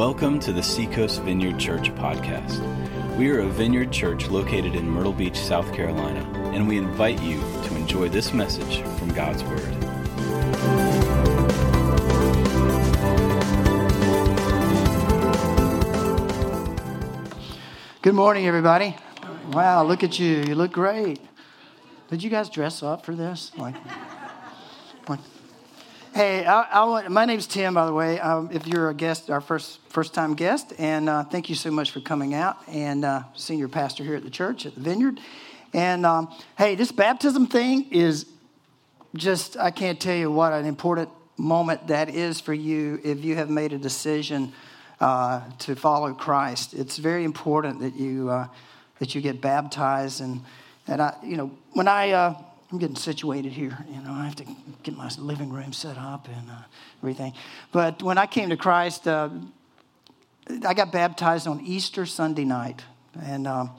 Welcome to the Seacoast Vineyard Church podcast. We are a vineyard church located in Myrtle Beach, South Carolina, and we invite you to enjoy this message from God's Word. Good morning, everybody. Wow, look at you. You look great. Did you guys dress up for this? Like, like Hey, I, I want, my name's Tim, by the way. Um, if you're a guest, our first first time guest, and uh, thank you so much for coming out and uh, senior pastor here at the church at the Vineyard. And um, hey, this baptism thing is just I can't tell you what an important moment that is for you if you have made a decision uh, to follow Christ. It's very important that you uh, that you get baptized and and I you know when I uh, I'm getting situated here. You know, I have to get my living room set up and uh, everything. But when I came to Christ, uh, I got baptized on Easter Sunday night, and um,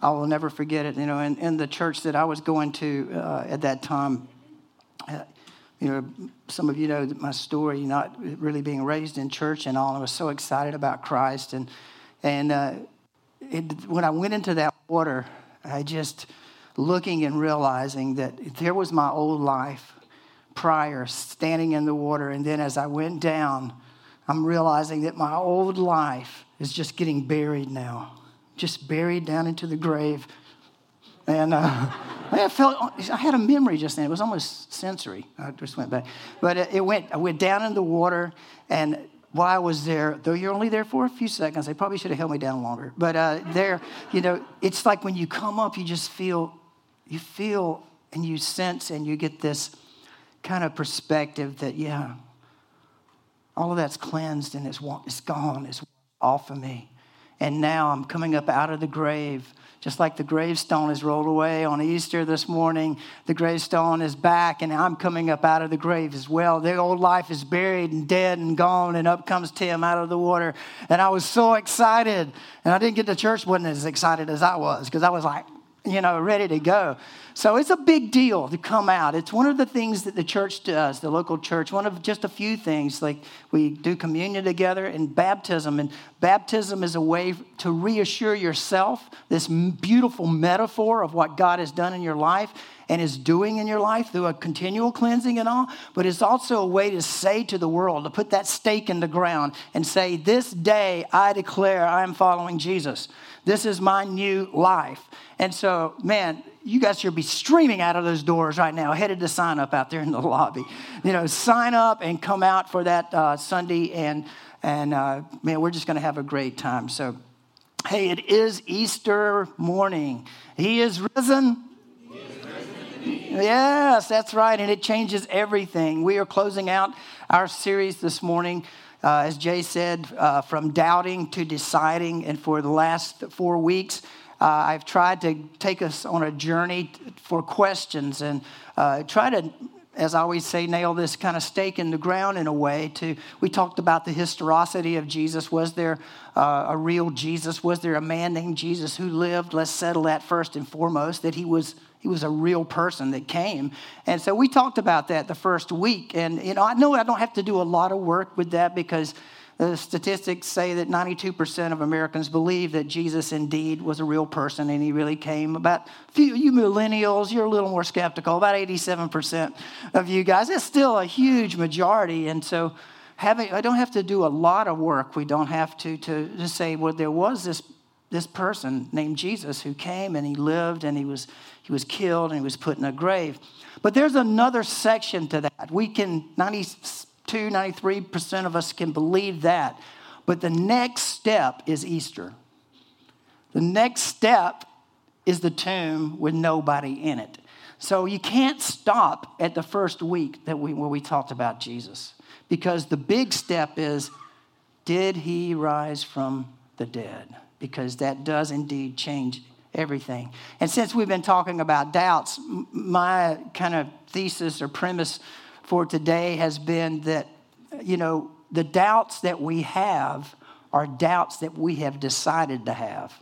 I will never forget it. You know, in, in the church that I was going to uh, at that time, uh, you know, some of you know my story, not really being raised in church and all. I was so excited about Christ, and and uh, it, when I went into that water, I just looking and realizing that there was my old life prior, standing in the water. And then as I went down, I'm realizing that my old life is just getting buried now, just buried down into the grave. And uh, I felt, I had a memory just then. It was almost sensory. I just went back. But it, it went, I went down in the water, and while I was there, though you're only there for a few seconds, they probably should have held me down longer. But uh, there, you know, it's like when you come up, you just feel you feel and you sense and you get this kind of perspective that, yeah, all of that's cleansed and it's, it's gone, it's off of me. And now I'm coming up out of the grave. Just like the gravestone is rolled away on Easter this morning, the gravestone is back, and I'm coming up out of the grave as well. The old life is buried and dead and gone, and up comes Tim out of the water. And I was so excited. And I didn't get to church, wasn't as excited as I was, because I was like, you know, ready to go. So it's a big deal to come out. It's one of the things that the church does, the local church, one of just a few things. Like we do communion together and baptism. And baptism is a way to reassure yourself this beautiful metaphor of what God has done in your life and is doing in your life through a continual cleansing and all. But it's also a way to say to the world, to put that stake in the ground and say, This day I declare I am following Jesus. This is my new life. And so, man, you guys should be streaming out of those doors right now, headed to sign up out there in the lobby. You know, sign up and come out for that uh, Sunday, and and uh, man, we're just going to have a great time. So, hey, it is Easter morning. He is risen. Yes, that's right, and it changes everything. We are closing out our series this morning. Uh, as Jay said, uh, from doubting to deciding. And for the last four weeks, uh, I've tried to take us on a journey for questions and uh, try to, as I always say, nail this kind of stake in the ground in a way. To we talked about the historicity of Jesus. Was there uh, a real Jesus? Was there a man named Jesus who lived? Let's settle that first and foremost. That he was he was a real person that came. And so we talked about that the first week. And, you know, I know I don't have to do a lot of work with that because the statistics say that 92% of Americans believe that Jesus indeed was a real person and he really came. About few, you millennials, you're a little more skeptical. About 87% of you guys. It's still a huge majority. And so having, I don't have to do a lot of work. We don't have to, to, to say, well, there was this, this person named Jesus who came and he lived and he was, he was killed and he was put in a grave. But there's another section to that. We can, 90, 92, 93% of us can believe that. But the next step is Easter. The next step is the tomb with nobody in it. So you can't stop at the first week that we, where we talked about Jesus because the big step is did he rise from the dead? Because that does indeed change everything. And since we've been talking about doubts, my kind of thesis or premise for today has been that, you know, the doubts that we have are doubts that we have decided to have.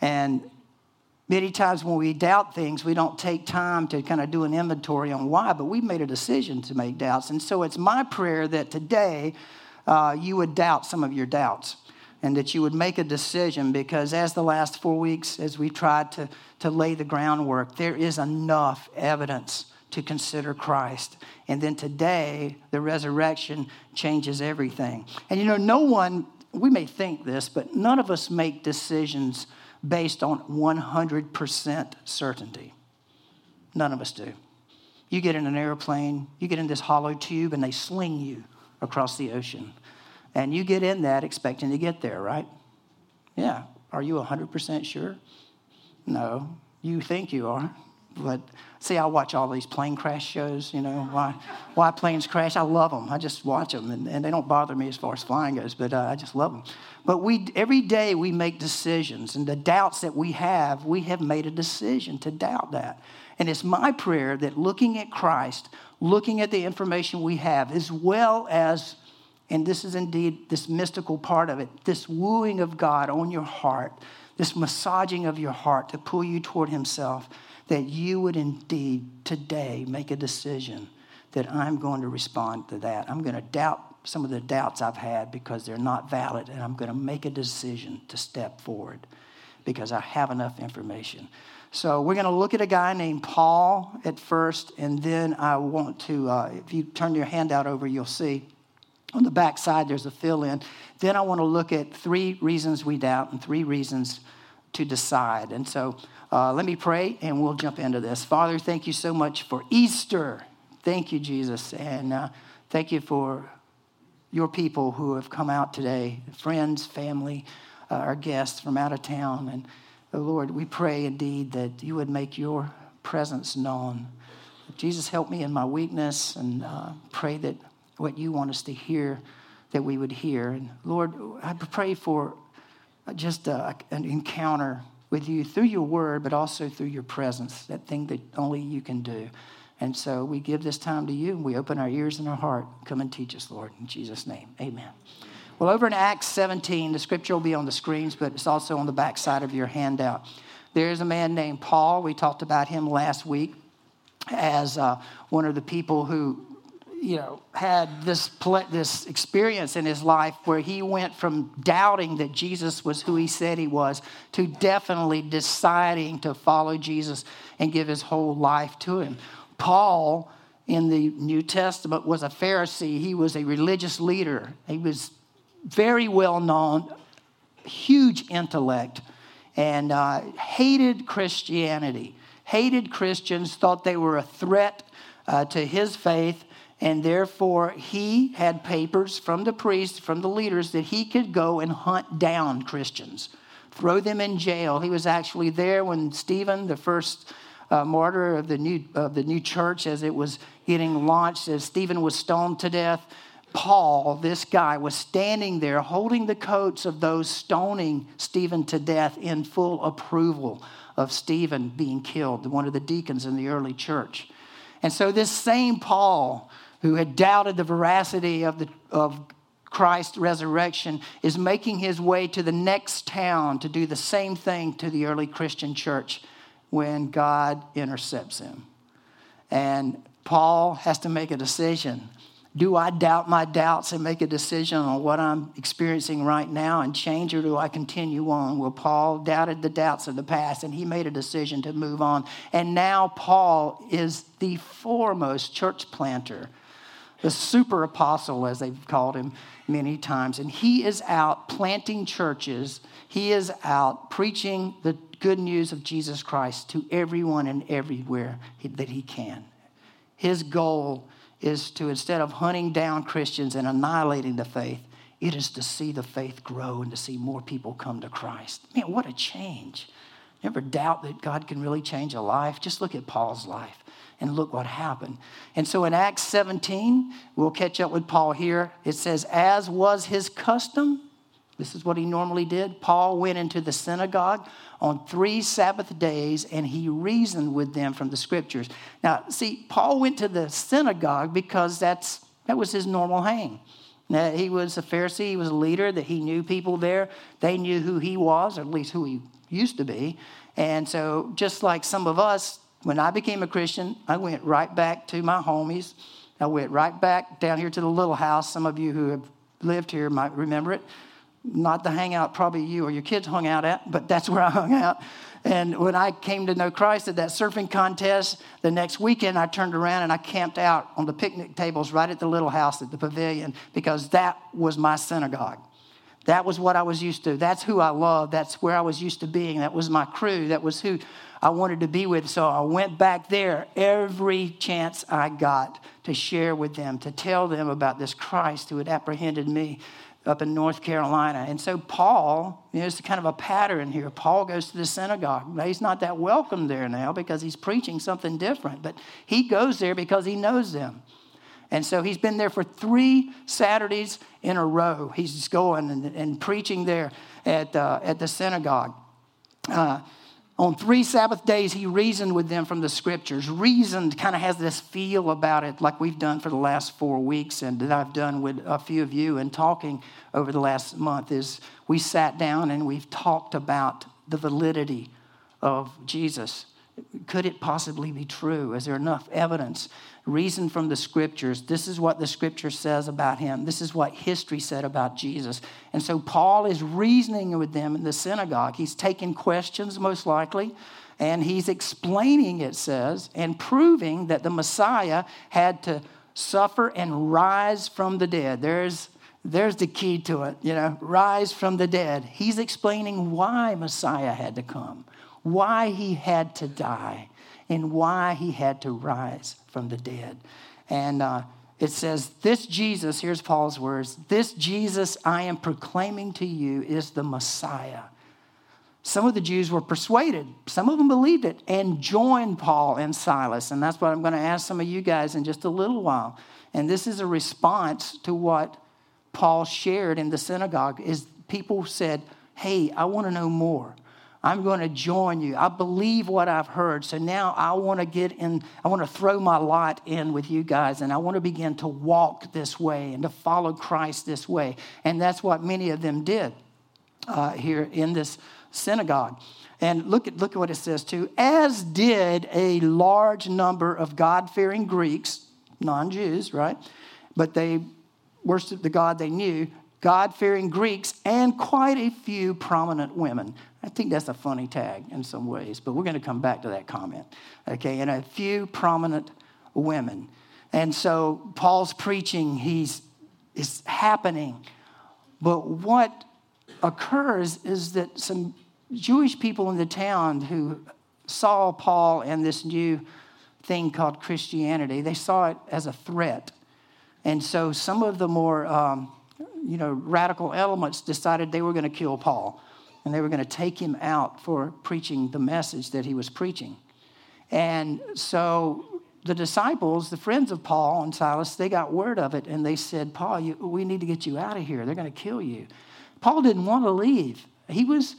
And many times when we doubt things, we don't take time to kind of do an inventory on why, but we've made a decision to make doubts. And so it's my prayer that today, uh, you would doubt some of your doubts and that you would make a decision because as the last four weeks, as we tried to, to lay the groundwork, there is enough evidence to consider Christ. And then today, the resurrection changes everything. And you know, no one, we may think this, but none of us make decisions based on 100% certainty. None of us do. You get in an airplane, you get in this hollow tube, and they sling you across the ocean. And you get in that expecting to get there, right? Yeah. Are you 100% sure? No. You think you are. But see, I watch all these plane crash shows, you know, why, why planes crash. I love them. I just watch them, and, and they don't bother me as far as flying goes, but uh, I just love them. But we, every day we make decisions, and the doubts that we have, we have made a decision to doubt that. And it's my prayer that looking at Christ, looking at the information we have, as well as, and this is indeed this mystical part of it, this wooing of God on your heart, this massaging of your heart to pull you toward Himself that you would indeed today make a decision that I'm going to respond to that. I'm going to doubt some of the doubts I've had because they're not valid, and I'm going to make a decision to step forward because I have enough information. So we're going to look at a guy named Paul at first, and then I want to, uh, if you turn your handout over, you'll see on the back side there's a fill in. Then I want to look at three reasons we doubt and three reasons to decide. And so uh, let me pray and we'll jump into this. Father, thank you so much for Easter. Thank you, Jesus. And uh, thank you for your people who have come out today friends, family, uh, our guests from out of town. And uh, Lord, we pray indeed that you would make your presence known. Jesus, help me in my weakness and uh, pray that what you want us to hear, that we would hear. And Lord, I pray for just uh, an encounter with you through your word, but also through your presence, that thing that only you can do. And so we give this time to you and we open our ears and our heart. Come and teach us, Lord. In Jesus' name, amen. Well, over in Acts 17, the scripture will be on the screens, but it's also on the back side of your handout. There's a man named Paul. We talked about him last week as uh, one of the people who you know, had this, this experience in his life where he went from doubting that Jesus was who he said he was to definitely deciding to follow Jesus and give his whole life to him. Paul in the New Testament was a Pharisee, he was a religious leader, he was very well known, huge intellect, and uh, hated Christianity. Hated Christians, thought they were a threat uh, to his faith, and therefore, he had papers from the priests, from the leaders, that he could go and hunt down Christians, throw them in jail. He was actually there when Stephen, the first uh, martyr of the, new, of the new church, as it was getting launched, as Stephen was stoned to death, Paul, this guy, was standing there holding the coats of those stoning Stephen to death in full approval of Stephen being killed, one of the deacons in the early church. And so, this same Paul who had doubted the veracity of, the, of Christ's resurrection, is making his way to the next town to do the same thing to the early Christian church when God intercepts him. And Paul has to make a decision. Do I doubt my doubts and make a decision on what I'm experiencing right now and change, or do I continue on? Well, Paul doubted the doubts of the past and he made a decision to move on. And now Paul is the foremost church planter the super apostle, as they've called him many times. And he is out planting churches, he is out preaching the good news of Jesus Christ to everyone and everywhere that he can. His goal is to, instead of hunting down Christians and annihilating the faith, it is to see the faith grow and to see more people come to Christ. Man, what a change. Never doubt that God can really change a life. Just look at Paul's life and look what happened. And so in Acts 17, we'll catch up with Paul here. It says, as was his custom, this is what he normally did. Paul went into the synagogue on three Sabbath days and he reasoned with them from the scriptures. Now, see, Paul went to the synagogue because that's, that was his normal hang. Now, he was a Pharisee, he was a leader, that he knew people there. They knew who he was, or at least who he used to be. And so, just like some of us, when I became a Christian, I went right back to my homies. I went right back down here to the little house. Some of you who have lived here might remember it. Not the hangout probably you or your kids hung out at, but that's where I hung out. And when I came to know Christ at that surfing contest, the next weekend I turned around and I camped out on the picnic tables right at the little house at the pavilion because that was my synagogue. That was what I was used to. That's who I loved. That's where I was used to being. That was my crew. That was who I wanted to be with. So I went back there every chance I got to share with them, to tell them about this Christ who had apprehended me up in North Carolina. And so Paul, it's kind of a pattern here. Paul goes to the synagogue. He's not that welcome there now because he's preaching something different, but he goes there because he knows them. And so he's been there for three Saturdays in a row. He's going and, and preaching there at, uh, at the synagogue. Uh, on three Sabbath days, he reasoned with them from the scriptures. Reasoned kind of has this feel about it, like we've done for the last four weeks, and that I've done with a few of you and talking over the last month. Is we sat down and we've talked about the validity of Jesus. Could it possibly be true? Is there enough evidence? reason from the scriptures. This is what the scripture says about him. This is what history said about Jesus. And so Paul is reasoning with them in the synagogue. He's taking questions, most likely, and he's explaining, it says, and proving that the Messiah had to suffer and rise from the dead. There's there's the key to it, you know, rise from the dead. He's explaining why Messiah had to come, why he had to die and why he had to rise from the dead. And uh, it says, This Jesus, here's Paul's words, this Jesus I am proclaiming to you is the Messiah. Some of the Jews were persuaded, some of them believed it, and joined Paul and Silas. And that's what I'm going to ask some of you guys in just a little while. And this is a response to what Paul shared in the synagogue is people said, "Hey, I want to know more. I'm going to join you. I believe what I've heard. So now I want to get in, I want to throw my lot in with you guys, and I want to begin to walk this way and to follow Christ this way. And that's what many of them did uh, here in this synagogue. And look at, look at what it says too. As did a large number of God fearing Greeks, non Jews, right? But they worshiped the God they knew, God fearing Greeks, and quite a few prominent women. I think that's a funny tag in some ways, but we're going to come back to that comment. Okay, and a few prominent women. And so Paul's preaching, he's is happening. But what occurs is that some Jewish people in the town who saw Paul and this new thing called Christianity, they saw it as a threat. And so some of the more um, you know, radical elements decided they were going to kill Paul and they were going to take him out for preaching the message that he was preaching. And so the disciples, the friends of Paul and Silas, they got word of it and they said, Paul, you, we need to get you out of here. They're going to kill you. Paul didn't want to leave. He was,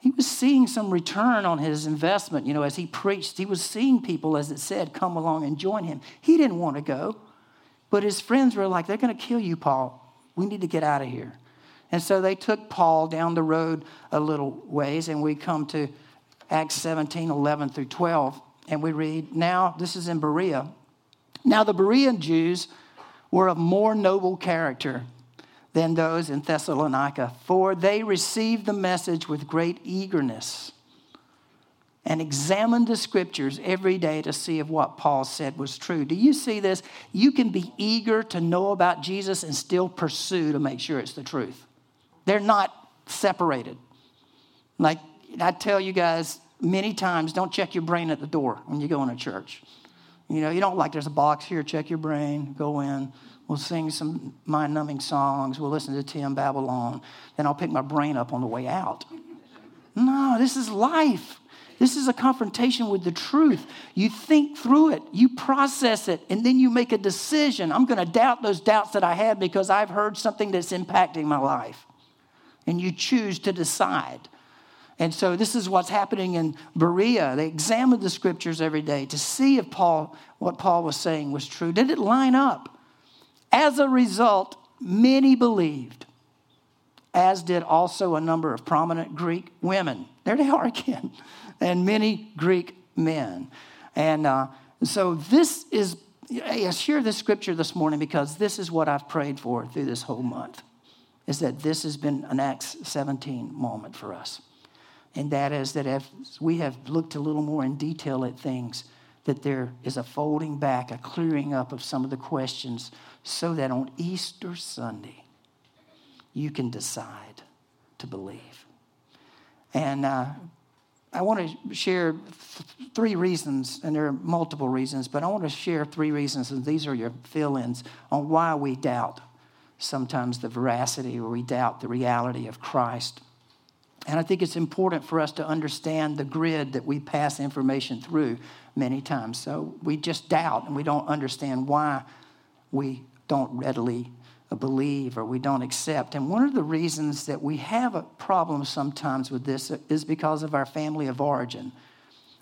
he was seeing some return on his investment. You know, as he preached, he was seeing people, as it said, come along and join him. He didn't want to go. But his friends were like, they're going to kill you, Paul. We need to get out of here. And so they took Paul down the road a little ways, and we come to Acts 17 11 through 12. And we read, Now, this is in Berea. Now, the Berean Jews were of more noble character than those in Thessalonica, for they received the message with great eagerness and examined the scriptures every day to see if what Paul said was true. Do you see this? You can be eager to know about Jesus and still pursue to make sure it's the truth. They're not separated. Like I tell you guys many times, don't check your brain at the door when you go into church. You know, you don't like there's a box here, check your brain, go in. We'll sing some mind numbing songs. We'll listen to Tim babble on. Then I'll pick my brain up on the way out. No, this is life. This is a confrontation with the truth. You think through it, you process it, and then you make a decision. I'm going to doubt those doubts that I have because I've heard something that's impacting my life and you choose to decide. And so this is what's happening in Berea. They examined the scriptures every day to see if Paul, what Paul was saying was true. Did it line up? As a result, many believed, as did also a number of prominent Greek women. There they are again, and many Greek men. And uh, so this is, I share this scripture this morning because this is what I've prayed for through this whole month. Is that this has been an Acts 17 moment for us. And that is that as we have looked a little more in detail at things, that there is a folding back, a clearing up of some of the questions, so that on Easter Sunday, you can decide to believe. And uh, I want to share th- three reasons, and there are multiple reasons, but I want to share three reasons, and these are your fill ins on why we doubt sometimes the veracity or we doubt the reality of Christ. And I think it's important for us to understand the grid that we pass information through many times. So we just doubt and we don't understand why we don't readily believe or we don't accept. And one of the reasons that we have a problem sometimes with this is because of our family of origin.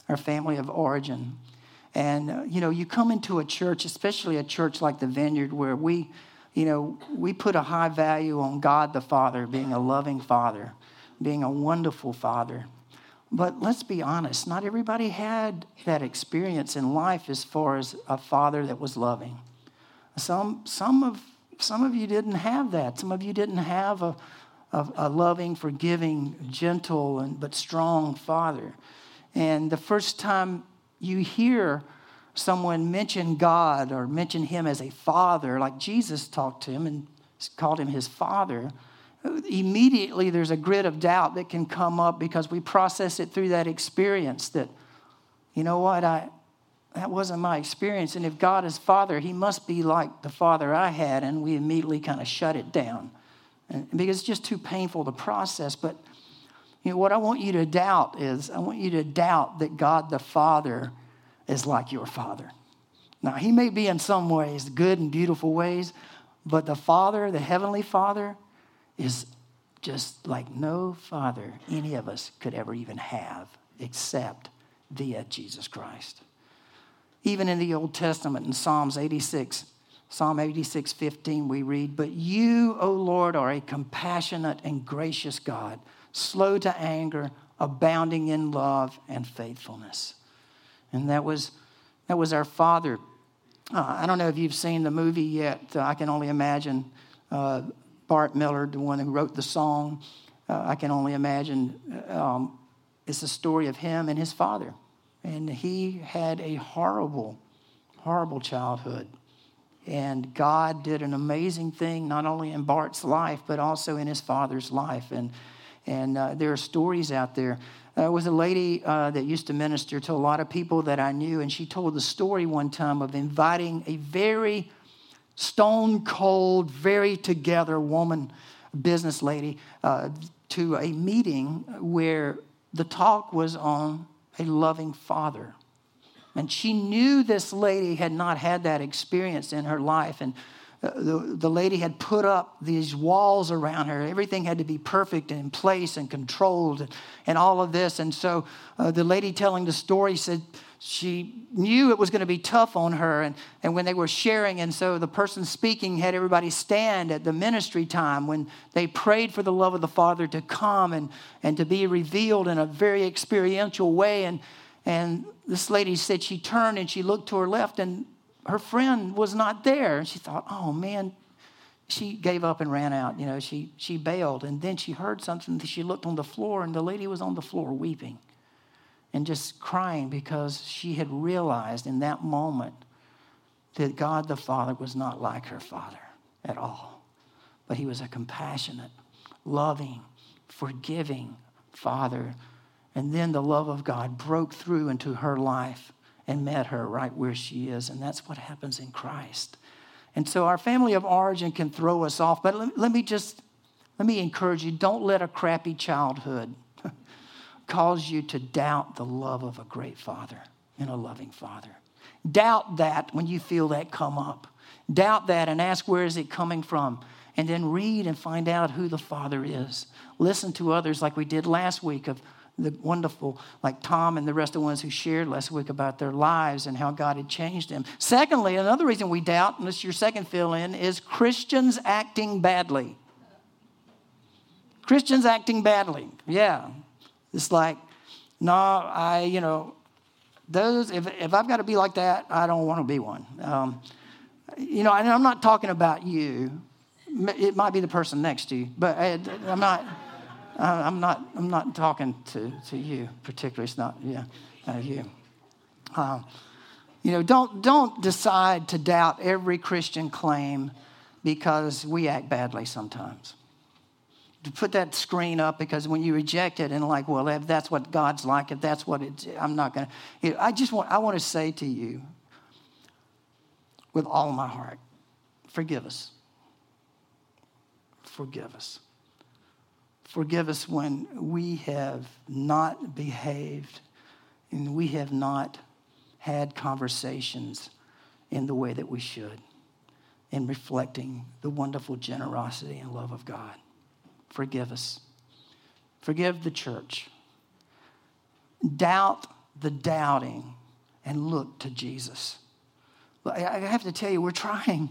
Our family of origin. And, uh, you know, you come into a church, especially a church like the Vineyard, where we, you know, we put a high value on God the Father being a loving Father, being a wonderful Father. But let's be honest, not everybody had that experience in life as far as a father that was loving. Some, some of some of you didn't have that. Some of you didn't have a, a, a loving, forgiving, gentle, and, but strong father. And the first time you hear someone mention God or mention him as a father, like Jesus talked to him and called him his father, immediately there's a grid of doubt that can come up because we process it through that experience that, you know what, I, that wasn't my experience. And if God is Father, He must be like the Father I had. And we immediately kind of shut it down and, because it's just too painful to process. But you know, what I want you to doubt is I want you to doubt that God the Father is like your Father. Now, He may be in some ways good and beautiful ways, but the Father, the Heavenly Father, is just like no Father any of us could ever even have except via Jesus Christ. Even in the Old Testament, in Psalms 86, Psalm 86, 15, we read, But you, O Lord, are a compassionate and gracious God, slow to anger, abounding in love and faithfulness. And that was, that was our Father. Uh, I don't know if you've seen the movie yet. Uh, I can only imagine uh, Bart Millard, the one who wrote the song. Uh, I can only imagine um, it's a story of him and his father. And he had a horrible, horrible childhood. And God did an amazing thing, not only in Bart's life, but also in his father's life. And, and uh, there are stories out there. There was a lady uh, that used to minister to a lot of people that I knew, and she told the story one time of inviting a very stone cold, very together woman, business lady, uh, to a meeting where the talk was on a loving father. And she knew this lady had not had that experience in her life. And uh, the, the lady had put up these walls around her. Everything had to be perfect and in place and controlled and, and all of this. And so uh, the lady telling the story said she knew it was going to be tough on her. And, and when they were sharing, and so the person speaking had everybody stand at the ministry time when they prayed for the love of the Father to come and, and to be revealed in a very experiential way. And, and this lady said she turned and she looked to her left, and her friend was not there. And she thought, oh man, she gave up and ran out. You know, she, she bailed. And then she heard something. She looked on the floor, and the lady was on the floor weeping and just crying because she had realized in that moment that God the Father was not like her father at all, but he was a compassionate, loving, forgiving father. And then the love of God broke through into her life and met her right where she is. And that's what happens in Christ. And so our family of origin can throw us off. But let, let me just let me encourage you don't let a crappy childhood cause you to doubt the love of a great father and a loving father. Doubt that when you feel that come up. Doubt that and ask where is it coming from? And then read and find out who the father is. Listen to others like we did last week of the wonderful, like Tom and the rest of the ones who shared last week about their lives and how God had changed them. Secondly, another reason we doubt, and this is your second fill in, is Christians acting badly. Christians acting badly. Yeah. It's like, no, I, you know, those, if, if I've got to be like that, I don't want to be one. Um, you know, and I'm not talking about you, it might be the person next to you, but I, I'm not. I'm not. I'm not talking to, to you particularly. It's not. Yeah, uh, you. Um, you know, don't don't decide to doubt every Christian claim because we act badly sometimes. To put that screen up because when you reject it and like, well, if that's what God's like, if that's what it's, I'm not going to. I just want. I want to say to you, with all my heart, forgive us. Forgive us. Forgive us when we have not behaved and we have not had conversations in the way that we should in reflecting the wonderful generosity and love of God. Forgive us. Forgive the church. Doubt the doubting and look to Jesus. I have to tell you, we're trying.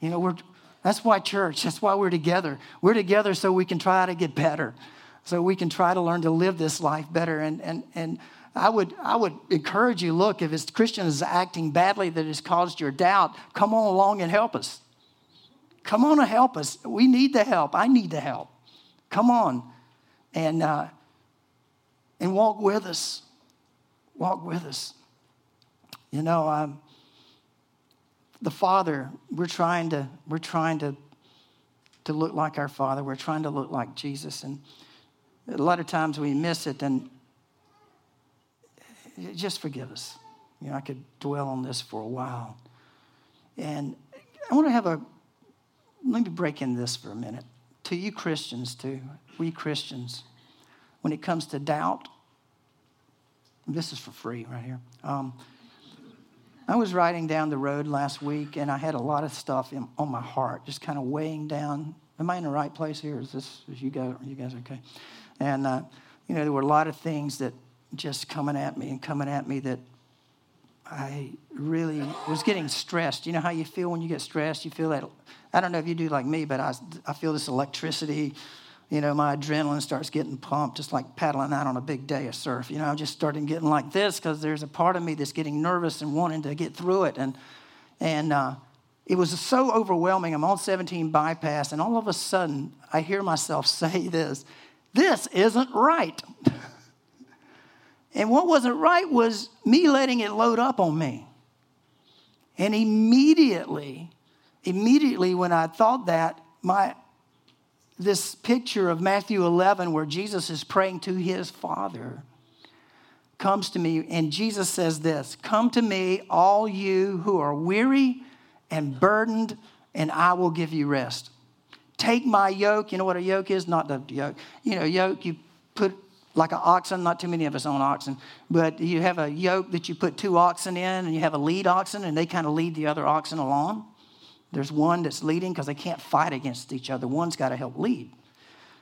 You know, we're, that's why church, that's why we're together. We're together so we can try to get better, so we can try to learn to live this life better. And, and, and I, would, I would encourage you look, if this Christian is acting badly that has caused your doubt, come on along and help us. Come on and help us. We need the help. I need the help. Come on and, uh, and walk with us. Walk with us. You know, um, the Father, we're trying to, we're trying to, to look like our Father. We're trying to look like Jesus. And a lot of times we miss it, and just forgive us. You know, I could dwell on this for a while. And I want to have a, let me break in this for a minute. To you Christians, too, we Christians, when it comes to doubt, this is for free right here. Um, I was riding down the road last week and I had a lot of stuff in, on my heart, just kind of weighing down. Am I in the right place here? Is this, is you guys, you guys okay? And, uh, you know, there were a lot of things that just coming at me and coming at me that I really was getting stressed. You know how you feel when you get stressed? You feel that, I don't know if you do like me, but I, I feel this electricity you know, my adrenaline starts getting pumped, just like paddling out on a big day of surf. You know, I'm just starting getting like this because there's a part of me that's getting nervous and wanting to get through it. And, and uh, it was so overwhelming. I'm on 17 bypass, and all of a sudden, I hear myself say this this isn't right. and what wasn't right was me letting it load up on me. And immediately, immediately when I thought that, my this picture of Matthew 11 where Jesus is praying to his Father comes to me, and Jesus says this Come to me, all you who are weary and burdened, and I will give you rest. Take my yoke. You know what a yoke is? Not the yoke. You know, yoke, you put like an oxen, not too many of us own oxen, but you have a yoke that you put two oxen in, and you have a lead oxen, and they kind of lead the other oxen along. There's one that's leading because they can't fight against each other. One's got to help lead.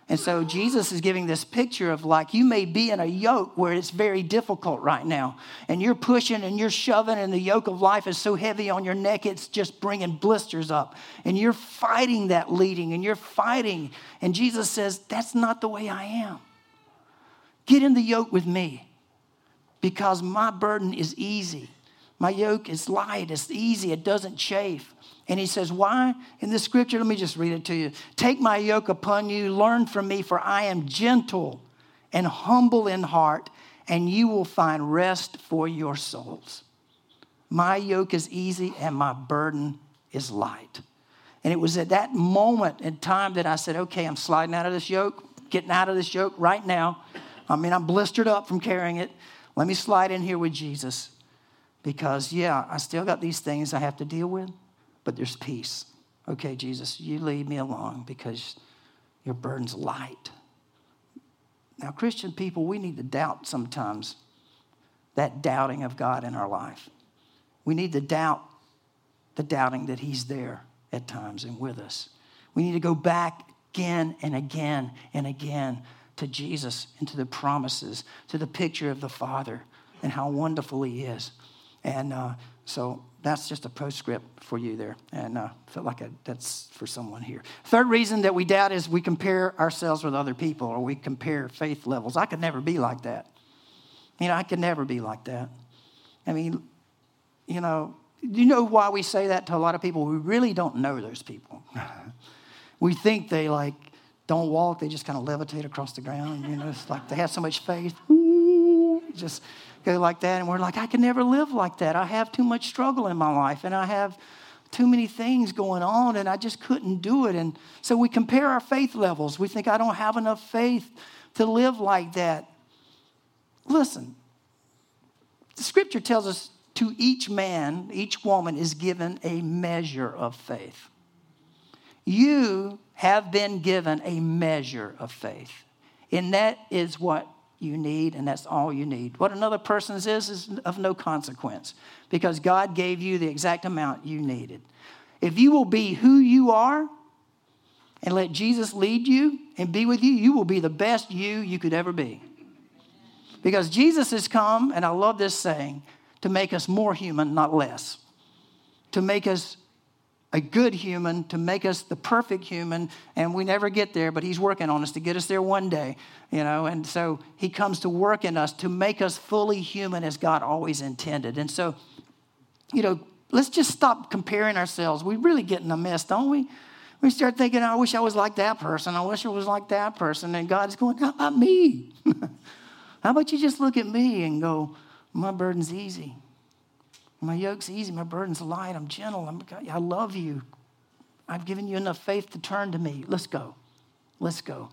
And so Jesus is giving this picture of like you may be in a yoke where it's very difficult right now. And you're pushing and you're shoving, and the yoke of life is so heavy on your neck, it's just bringing blisters up. And you're fighting that leading and you're fighting. And Jesus says, That's not the way I am. Get in the yoke with me because my burden is easy. My yoke is light, it's easy, it doesn't chafe. And he says, Why? In the scripture, let me just read it to you. Take my yoke upon you, learn from me, for I am gentle and humble in heart, and you will find rest for your souls. My yoke is easy and my burden is light. And it was at that moment in time that I said, Okay, I'm sliding out of this yoke, getting out of this yoke right now. I mean, I'm blistered up from carrying it. Let me slide in here with Jesus because, yeah, I still got these things I have to deal with but there's peace. Okay, Jesus, you lead me along because your burden's light. Now, Christian people, we need to doubt sometimes that doubting of God in our life. We need to doubt the doubting that He's there at times and with us. We need to go back again and again and again to Jesus and to the promises, to the picture of the Father and how wonderful He is. And uh, so that's just a postscript for you there. And I uh, felt like that's for someone here. Third reason that we doubt is we compare ourselves with other people or we compare faith levels. I could never be like that. You know, I could never be like that. I mean, you know, you know why we say that to a lot of people? We really don't know those people. We think they like don't walk, they just kind of levitate across the ground. You know, it's like they have so much faith. Just go like that. And we're like, I can never live like that. I have too much struggle in my life and I have too many things going on and I just couldn't do it. And so we compare our faith levels. We think, I don't have enough faith to live like that. Listen, the scripture tells us to each man, each woman is given a measure of faith. You have been given a measure of faith. And that is what you need, and that's all you need. What another person's is is of no consequence because God gave you the exact amount you needed. If you will be who you are and let Jesus lead you and be with you, you will be the best you you could ever be. Because Jesus has come, and I love this saying, to make us more human, not less. To make us a good human, to make us the perfect human, and we never get there, but He's working on us to get us there one day, you know. And so He comes to work in us to make us fully human as God always intended. And so, you know, let's just stop comparing ourselves. We really get in a mess, don't we? We start thinking, I wish I was like that person. I wish I was like that person. And God's going, How about me? How about you just look at me and go, My burden's easy. My yoke's easy, my burden's light. I'm gentle. I'm, I love you. I've given you enough faith to turn to me. Let's go. Let's go.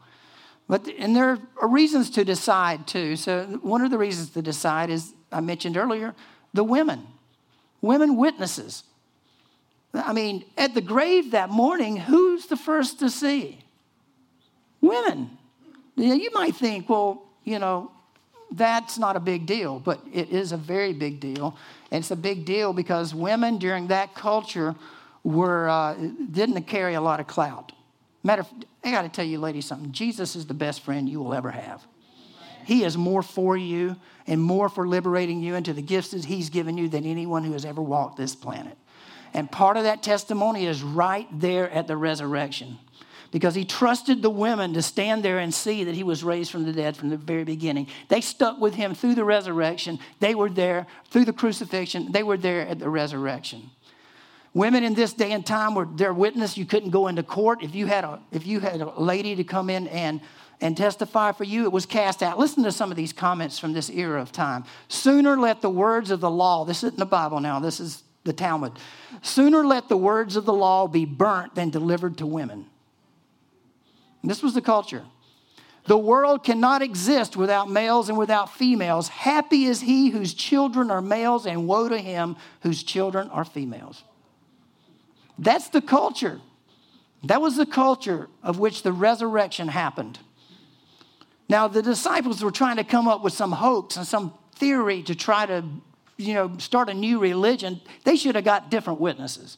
But and there are reasons to decide too. So one of the reasons to decide is I mentioned earlier, the women. Women witnesses. I mean, at the grave that morning, who's the first to see? Women. You might think, well, you know, that's not a big deal, but it is a very big deal. And it's a big deal because women during that culture were, uh, didn't carry a lot of clout. Matter of I got to tell you, ladies, something. Jesus is the best friend you will ever have. He is more for you and more for liberating you into the gifts that He's given you than anyone who has ever walked this planet. And part of that testimony is right there at the resurrection because he trusted the women to stand there and see that he was raised from the dead from the very beginning. They stuck with him through the resurrection. They were there through the crucifixion. They were there at the resurrection. Women in this day and time were their witness. You couldn't go into court if you had a if you had a lady to come in and and testify for you, it was cast out. Listen to some of these comments from this era of time. Sooner let the words of the law, this isn't the Bible now, this is the Talmud. Sooner let the words of the law be burnt than delivered to women. This was the culture. The world cannot exist without males and without females. Happy is he whose children are males, and woe to him whose children are females. That's the culture. That was the culture of which the resurrection happened. Now, the disciples were trying to come up with some hoax and some theory to try to, you know, start a new religion. They should have got different witnesses.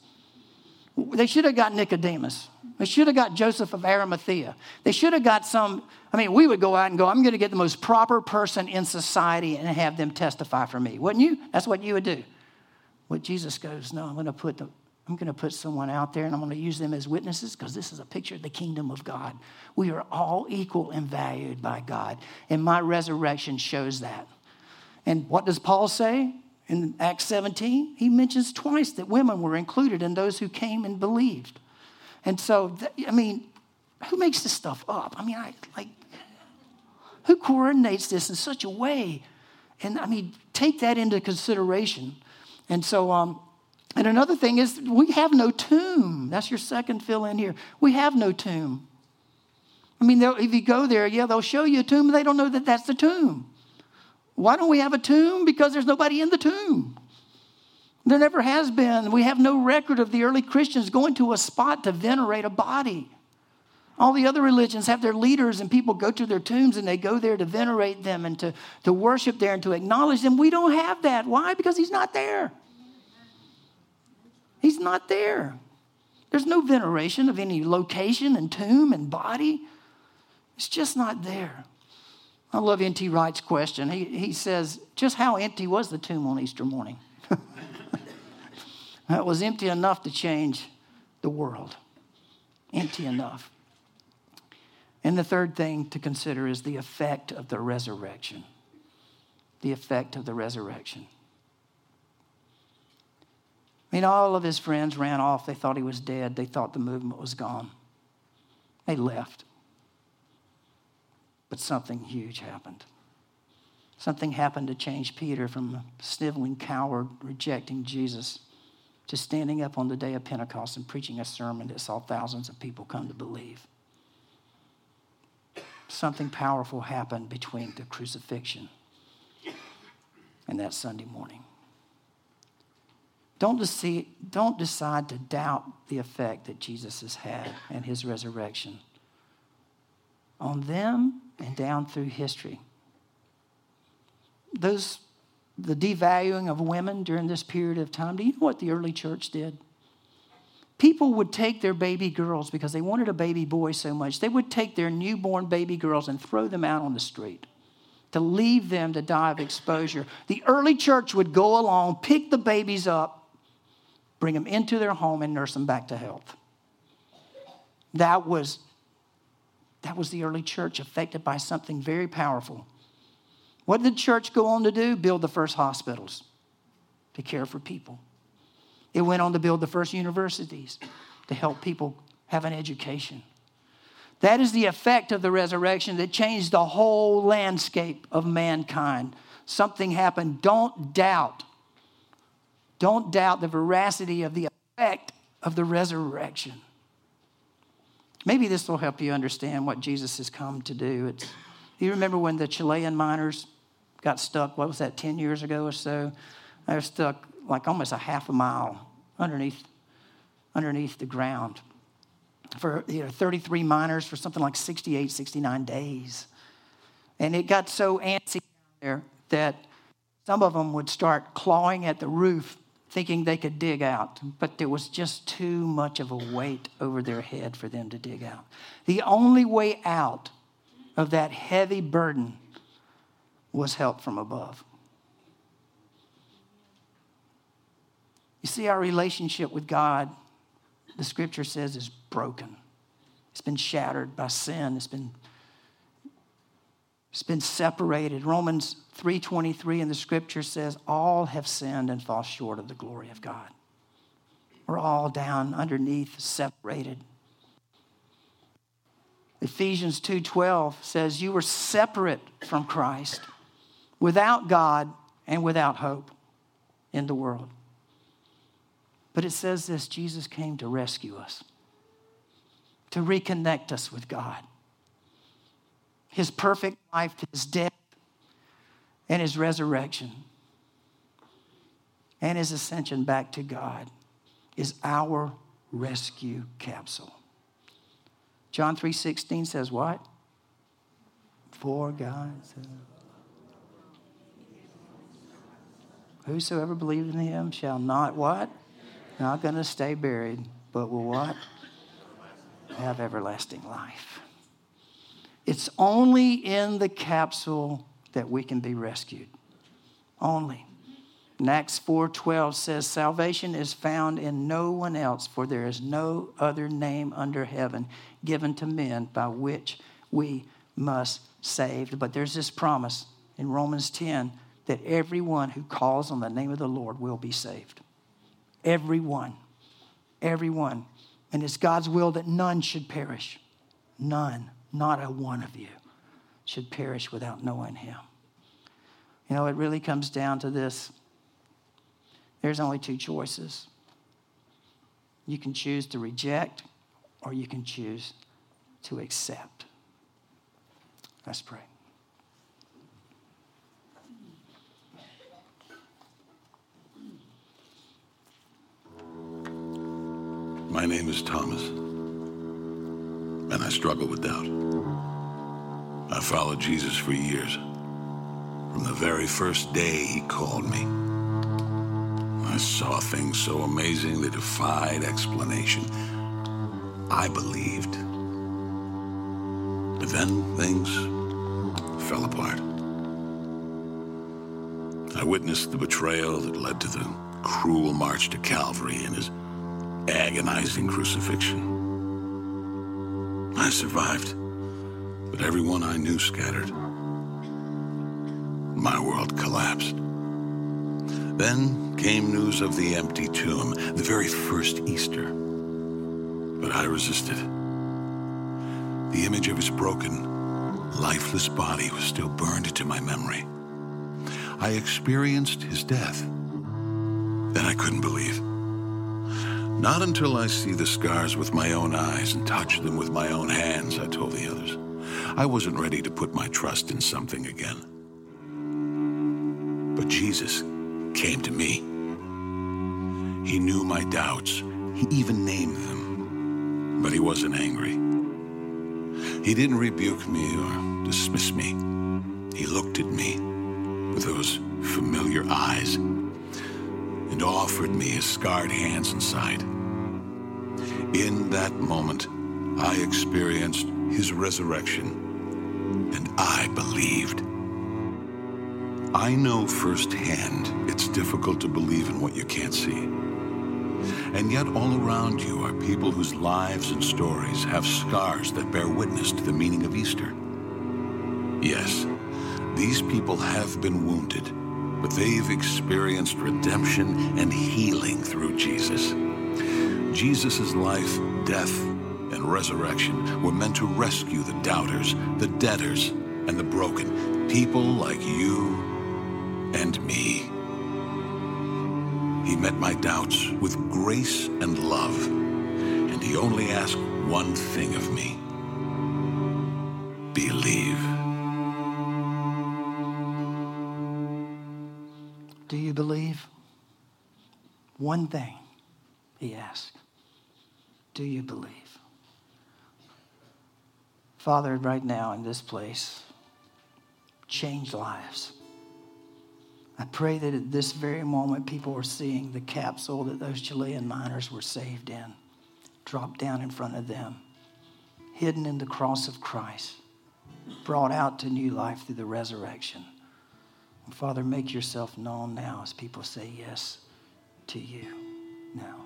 They should have got Nicodemus. They should have got Joseph of Arimathea. They should have got some. I mean, we would go out and go, I'm going to get the most proper person in society and have them testify for me. Wouldn't you? That's what you would do. What Jesus goes, no, I'm going to put the, I'm going to put someone out there and I'm going to use them as witnesses because this is a picture of the kingdom of God. We are all equal and valued by God. And my resurrection shows that. And what does Paul say in Acts 17? He mentions twice that women were included in those who came and believed. And so, I mean, who makes this stuff up? I mean, I like, who coordinates this in such a way? And I mean, take that into consideration. And so, um, and another thing is, we have no tomb. That's your second fill in here. We have no tomb. I mean, if you go there, yeah, they'll show you a tomb, they don't know that that's the tomb. Why don't we have a tomb? Because there's nobody in the tomb. There never has been. We have no record of the early Christians going to a spot to venerate a body. All the other religions have their leaders, and people go to their tombs and they go there to venerate them and to, to worship there and to acknowledge them. We don't have that. Why? Because He's not there. He's not there. There's no veneration of any location and tomb and body. It's just not there. I love N.T. Wright's question. He, he says, Just how empty was the tomb on Easter morning? It was empty enough to change the world. Empty enough. And the third thing to consider is the effect of the resurrection. The effect of the resurrection. I mean, all of his friends ran off. They thought he was dead. They thought the movement was gone. They left. But something huge happened. Something happened to change Peter from a sniveling coward rejecting Jesus to standing up on the day of Pentecost and preaching a sermon that saw thousands of people come to believe. Something powerful happened between the crucifixion and that Sunday morning. Don't, deceive, don't decide to doubt the effect that Jesus has had and his resurrection on them and down through history. Those, the devaluing of women during this period of time, do you know what the early church did? People would take their baby girls because they wanted a baby boy so much. They would take their newborn baby girls and throw them out on the street to leave them to die of exposure. The early church would go along, pick the babies up, bring them into their home, and nurse them back to health. That was that was the early church affected by something very powerful. What did the church go on to do? Build the first hospitals to care for people. It went on to build the first universities to help people have an education. That is the effect of the resurrection that changed the whole landscape of mankind. Something happened. Don't doubt. Don't doubt the veracity of the effect of the resurrection. Maybe this will help you understand what Jesus has come to do. It's, you remember when the Chilean miners got stuck, what was that, 10 years ago or so? They were stuck like almost a half a mile underneath, underneath the ground for you know, 33 miners for something like 68, 69 days. And it got so antsy there that some of them would start clawing at the roof thinking they could dig out, but there was just too much of a weight over their head for them to dig out. The only way out of that heavy burden was help from above. You see, our relationship with God, the scripture says, is broken. It's been shattered by sin. It's been, it's been separated. Romans 3.23 in the scripture says, all have sinned and fall short of the glory of God. We're all down underneath, separated. Ephesians 2:12 says you were separate from Christ, without God and without hope in the world. But it says this Jesus came to rescue us, to reconnect us with God. His perfect life, his death, and his resurrection and his ascension back to God is our rescue capsule. John 3:16 says what? For God Whosoever believes in him shall not what? Not going to stay buried, but will what? Have everlasting life. It's only in the capsule that we can be rescued. Only. And Acts 4:12 says salvation is found in no one else for there is no other name under heaven given to men by which we must saved. But there's this promise in Romans 10 that everyone who calls on the name of the Lord will be saved. Everyone. Everyone. And it's God's will that none should perish. None, not a one of you should perish without knowing him. You know, it really comes down to this there's only two choices. You can choose to reject, or you can choose to accept. Let's pray. My name is Thomas, and I struggle with doubt. I followed Jesus for years. From the very first day he called me, I saw things so amazing they defied explanation. I believed. But then things fell apart. I witnessed the betrayal that led to the cruel march to Calvary and his agonizing crucifixion. I survived, but everyone I knew scattered. My world collapsed. Then came news of the empty tomb, the very first Easter. But I resisted. The image of his broken, lifeless body was still burned into my memory. I experienced his death. Then I couldn't believe. Not until I see the scars with my own eyes and touch them with my own hands, I told the others. I wasn't ready to put my trust in something again. But Jesus came to me. He knew my doubts. He even named them. But he wasn't angry. He didn't rebuke me or dismiss me. He looked at me with those familiar eyes and offered me his scarred hands and side. In that moment, I experienced his resurrection, and I believed. I know firsthand it's difficult to believe in what you can't see. And yet, all around you are people whose lives and stories have scars that bear witness to the meaning of Easter. Yes, these people have been wounded, but they've experienced redemption and healing through Jesus. Jesus' life, death, and resurrection were meant to rescue the doubters, the debtors, and the broken, people like you and me. He met my doubts with grace and love, and he only asked one thing of me believe. Do you believe? One thing, he asked. Do you believe? Father, right now in this place, change lives. I pray that at this very moment, people are seeing the capsule that those Chilean miners were saved in, dropped down in front of them, hidden in the cross of Christ, brought out to new life through the resurrection. And Father, make yourself known now as people say yes to you now.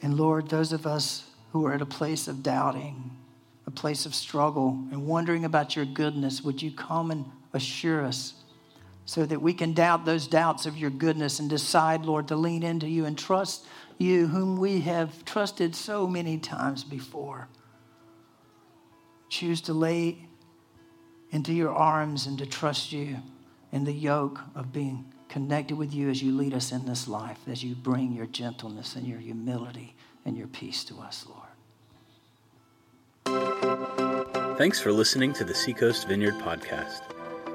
And Lord, those of us who are at a place of doubting, a place of struggle, and wondering about your goodness, would you come and assure us so that we can doubt those doubts of your goodness and decide, Lord, to lean into you and trust you, whom we have trusted so many times before? Choose to lay into your arms and to trust you in the yoke of being connected with you as you lead us in this life, as you bring your gentleness and your humility and your peace to us, Lord. Thanks for listening to the Seacoast Vineyard Podcast.